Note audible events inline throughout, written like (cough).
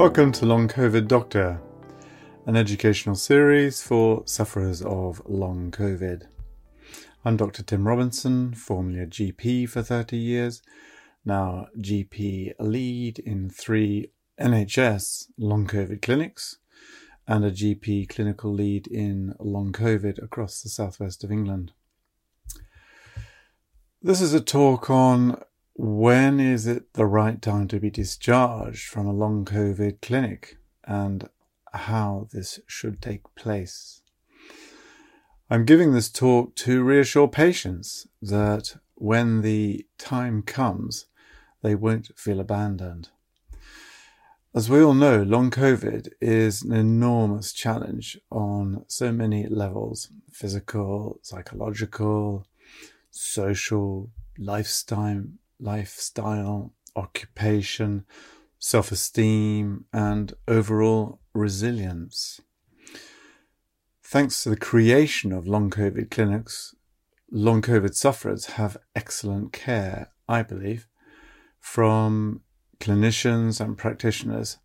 Welcome to Long COVID Doctor, an educational series for sufferers of long COVID. I'm Dr. Tim Robinson, formerly a GP for 30 years, now GP lead in three NHS long COVID clinics, and a GP clinical lead in long COVID across the southwest of England. This is a talk on when is it the right time to be discharged from a long COVID clinic and how this should take place. I'm giving this talk to reassure patients that when the time comes, they won't feel abandoned. As we all know, long COVID is an enormous challenge on so many levels physical, psychological, social, lifestyle, lifestyle, occupation, self esteem, and overall resilience. Thanks to the creation of long COVID clinics, long COVID sufferers have excellent care, I believe, from clinicians and practitioners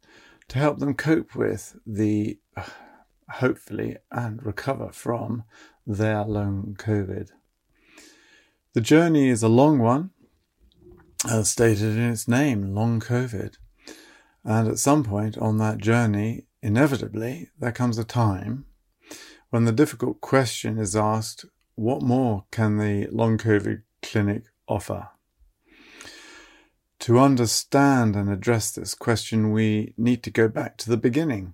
to help them cope with the (sighs) hopefully and recover from their long COVID. The journey is a long one, as stated in its name, long COVID. And at some point on that journey, inevitably, there comes a time when the difficult question is asked what more can the long COVID clinic offer? To understand and address this question, we need to go back to the beginning.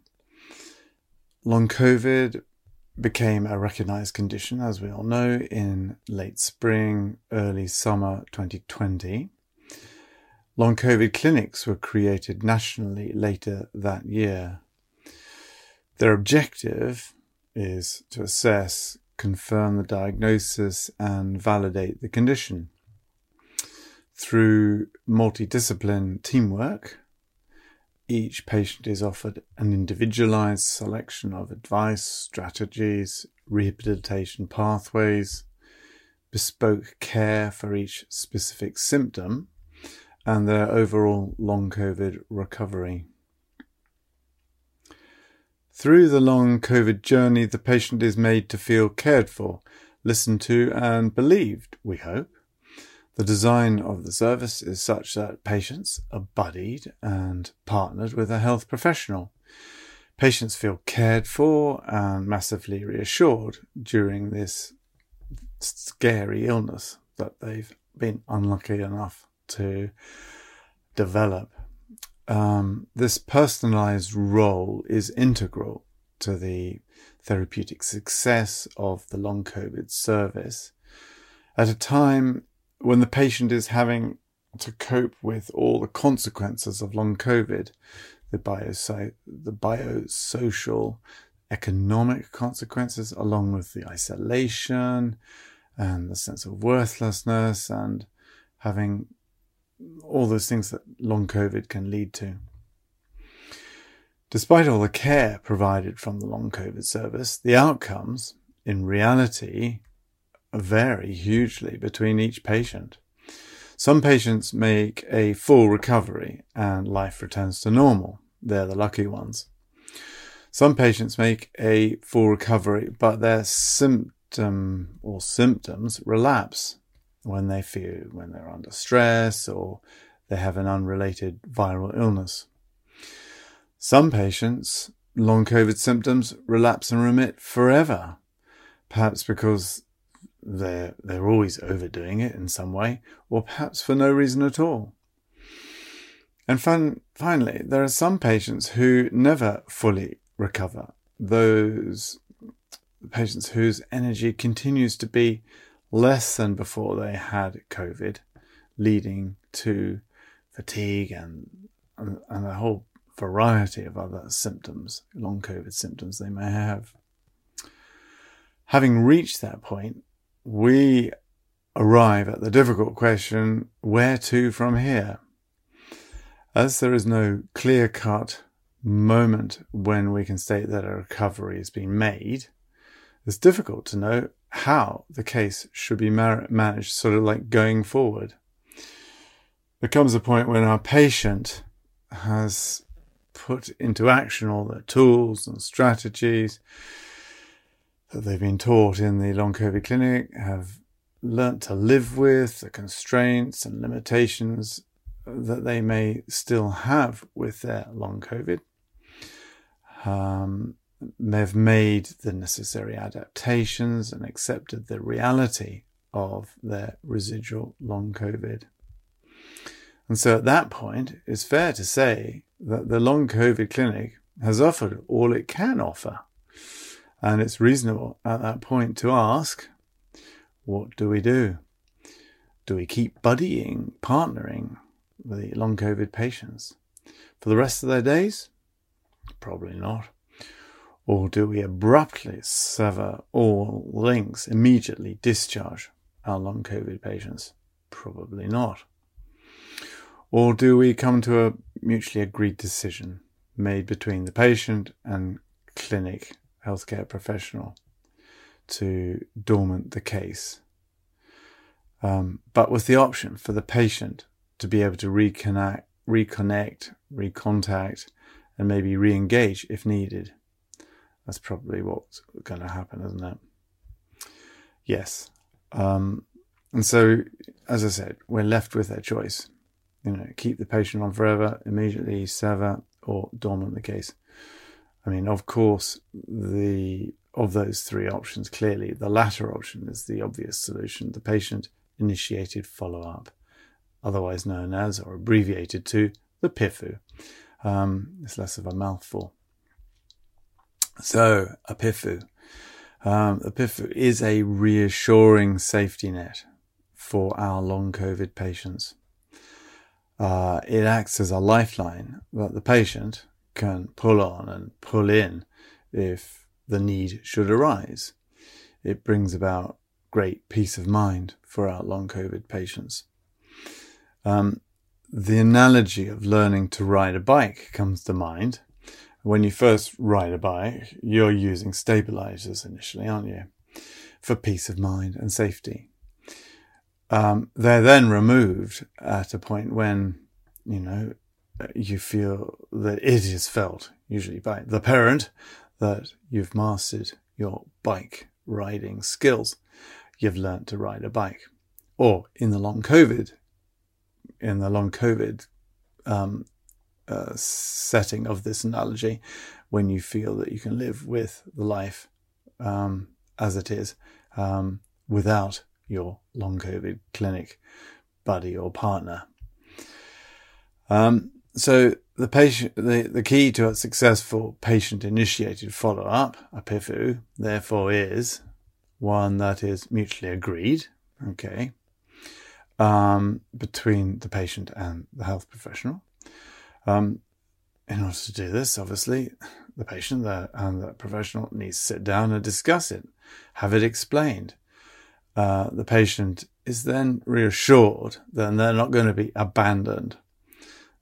Long COVID became a recognized condition, as we all know, in late spring, early summer 2020. Long COVID clinics were created nationally later that year. Their objective is to assess, confirm the diagnosis, and validate the condition. Through multidiscipline teamwork, each patient is offered an individualized selection of advice, strategies, rehabilitation pathways, bespoke care for each specific symptom, and their overall long COVID recovery. Through the long COVID journey, the patient is made to feel cared for, listened to, and believed, we hope. The design of the service is such that patients are buddied and partnered with a health professional. Patients feel cared for and massively reassured during this scary illness that they've been unlucky enough to develop. Um, this personalized role is integral to the therapeutic success of the long COVID service. At a time when the patient is having to cope with all the consequences of long COVID, the the biosocial, economic consequences, along with the isolation and the sense of worthlessness and having all those things that long COVID can lead to. Despite all the care provided from the long COVID service, the outcomes, in reality, vary hugely between each patient. Some patients make a full recovery and life returns to normal. They're the lucky ones. Some patients make a full recovery, but their symptom or symptoms relapse when they feel when they're under stress or they have an unrelated viral illness. Some patients, long COVID symptoms relapse and remit forever, perhaps because they're, they're always overdoing it in some way, or perhaps for no reason at all. And fin- finally, there are some patients who never fully recover. Those patients whose energy continues to be less than before they had COVID, leading to fatigue and, and, and a whole variety of other symptoms, long COVID symptoms they may have. Having reached that point, we arrive at the difficult question where to from here? As there is no clear cut moment when we can state that a recovery has been made, it's difficult to know how the case should be managed, sort of like going forward. There comes a point when our patient has put into action all the tools and strategies that they've been taught in the long COVID clinic, have learnt to live with the constraints and limitations that they may still have with their long COVID. Um, they've made the necessary adaptations and accepted the reality of their residual long COVID. And so at that point, it's fair to say that the long COVID clinic has offered all it can offer. And it's reasonable at that point to ask, what do we do? Do we keep buddying, partnering with the long COVID patients for the rest of their days? Probably not. Or do we abruptly sever all links, immediately discharge our long COVID patients? Probably not. Or do we come to a mutually agreed decision made between the patient and clinic healthcare professional to dormant the case? Um, but with the option for the patient to be able to reconnect, reconnect, recontact, and maybe re-engage if needed. That's probably what's going to happen, isn't it? Yes. Um, and so, as I said, we're left with their choice. You know, keep the patient on forever, immediately sever, or dormant the case. I mean, of course, the of those three options, clearly the latter option is the obvious solution. The patient initiated follow up, otherwise known as or abbreviated to the PIFU. Um, it's less of a mouthful. So, a PIFU. Um, is a reassuring safety net for our long COVID patients. Uh, it acts as a lifeline that the patient can pull on and pull in if the need should arise. It brings about great peace of mind for our long COVID patients. Um, the analogy of learning to ride a bike comes to mind. When you first ride a bike, you're using stabilizers initially, aren't you? For peace of mind and safety. Um, they're then removed at a point when, you know, you feel that it is felt, usually by the parent, that you've mastered your bike riding skills. You've learnt to ride a bike. Or in the long COVID, in the long COVID um, uh, setting of this analogy, when you feel that you can live with the life um, as it is um, without your long COVID clinic buddy or partner. Um, so the patient, the, the key to a successful patient initiated follow up, a PIFU, therefore is one that is mutually agreed. Okay um, between the patient and the health professional. Um, in order to do this, obviously, the patient and the professional needs to sit down and discuss it, have it explained. Uh, the patient is then reassured that they're not going to be abandoned,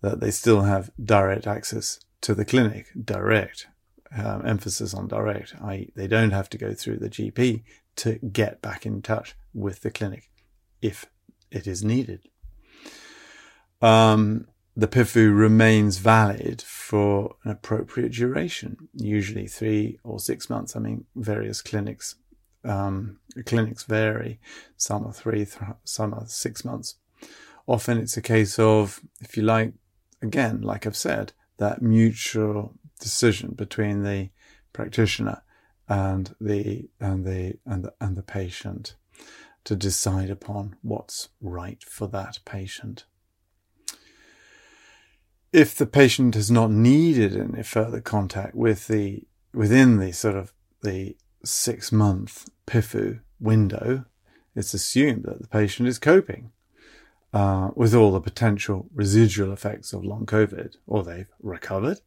that they still have direct access to the clinic, direct, um, emphasis on direct, i.e., they don't have to go through the GP to get back in touch with the clinic if it is needed. Um, the PIFU remains valid for an appropriate duration, usually three or six months. I mean, various clinics um, clinics vary. Some are three, th- some are six months. Often it's a case of, if you like, again, like I've said, that mutual decision between the practitioner and the and the and the, and the patient to decide upon what's right for that patient. If the patient has not needed any further contact with the within the sort of the six month PIFU window, it's assumed that the patient is coping uh, with all the potential residual effects of long COVID, or they've recovered.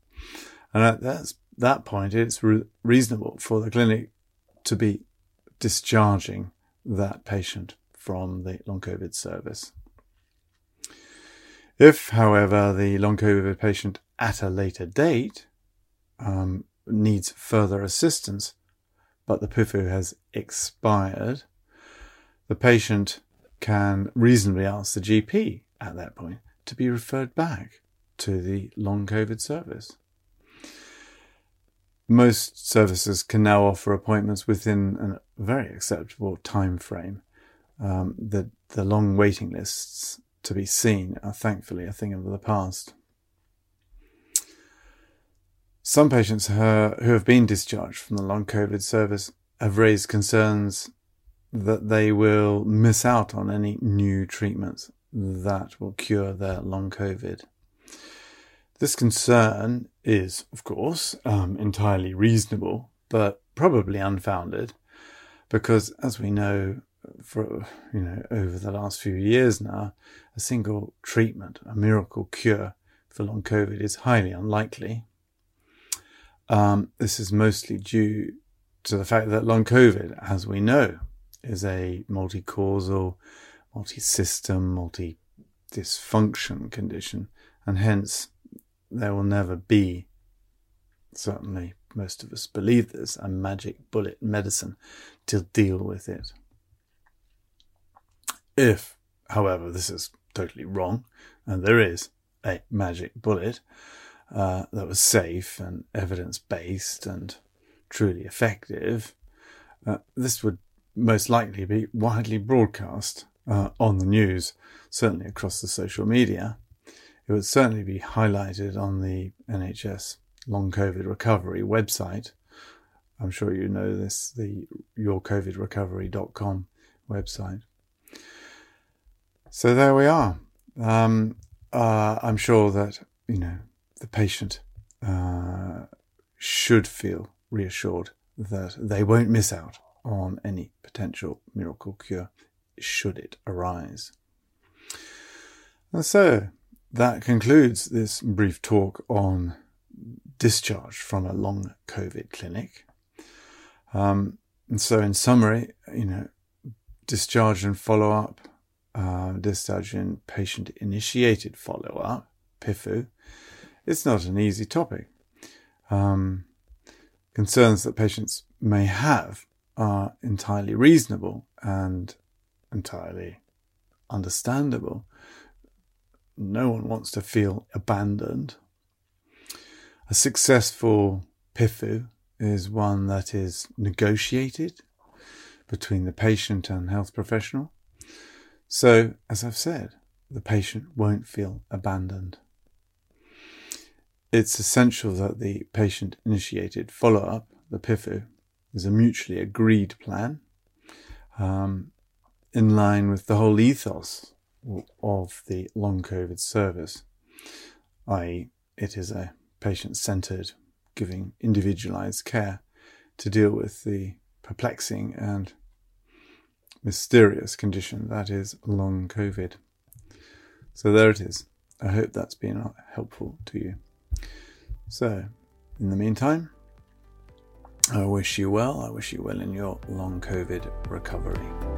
And at that, that point, it's re- reasonable for the clinic to be discharging that patient from the long COVID service. If, however, the long COVID patient at a later date um, needs further assistance, but the PIFU has expired, the patient can reasonably ask the GP at that point to be referred back to the long COVID service. most services can now offer appointments within a very acceptable time frame. Um, the the long waiting lists to be seen are thankfully a thing of the past. Some patients who have been discharged from the long COVID service have raised concerns that they will miss out on any new treatments that will cure their long COVID. This concern is, of course, um, entirely reasonable, but probably unfounded, because as we know, for you know over the last few years now, a single treatment, a miracle cure for long COVID, is highly unlikely. Um, this is mostly due to the fact that long COVID, as we know, is a multi-causal, multi-system, multi-dysfunction condition, and hence there will never be, certainly most of us believe this, a magic bullet medicine to deal with it. If, however, this is totally wrong, and there is a magic bullet uh, that was safe and evidence based and truly effective, uh, this would most likely be widely broadcast uh, on the news, certainly across the social media, it would certainly be highlighted on the NHS long COVID recovery website. I'm sure you know this, the yourcovidrecovery.com website. So there we are. Um, uh, I'm sure that, you know, the patient uh, should feel reassured that they won't miss out on any potential miracle cure should it arise. And so, that concludes this brief talk on discharge from a long COVID clinic. Um, and so, in summary, you know, discharge and follow up, uh, discharge patient initiated follow up, PIFU, it's not an easy topic. Um, concerns that patients may have are entirely reasonable and entirely understandable no one wants to feel abandoned. A successful PIFU is one that is negotiated between the patient and health professional. So, as I've said, the patient won't feel abandoned. It's essential that the patient initiated follow up, the PIFU, is a mutually agreed plan um, in line with the whole ethos of the long COVID service, i.e., it is a patient centered, giving individualized care to deal with the perplexing and mysterious condition that is long COVID. So there it is. I hope that's been helpful to you. So, in the meantime, I wish you well. I wish you well in your long COVID recovery.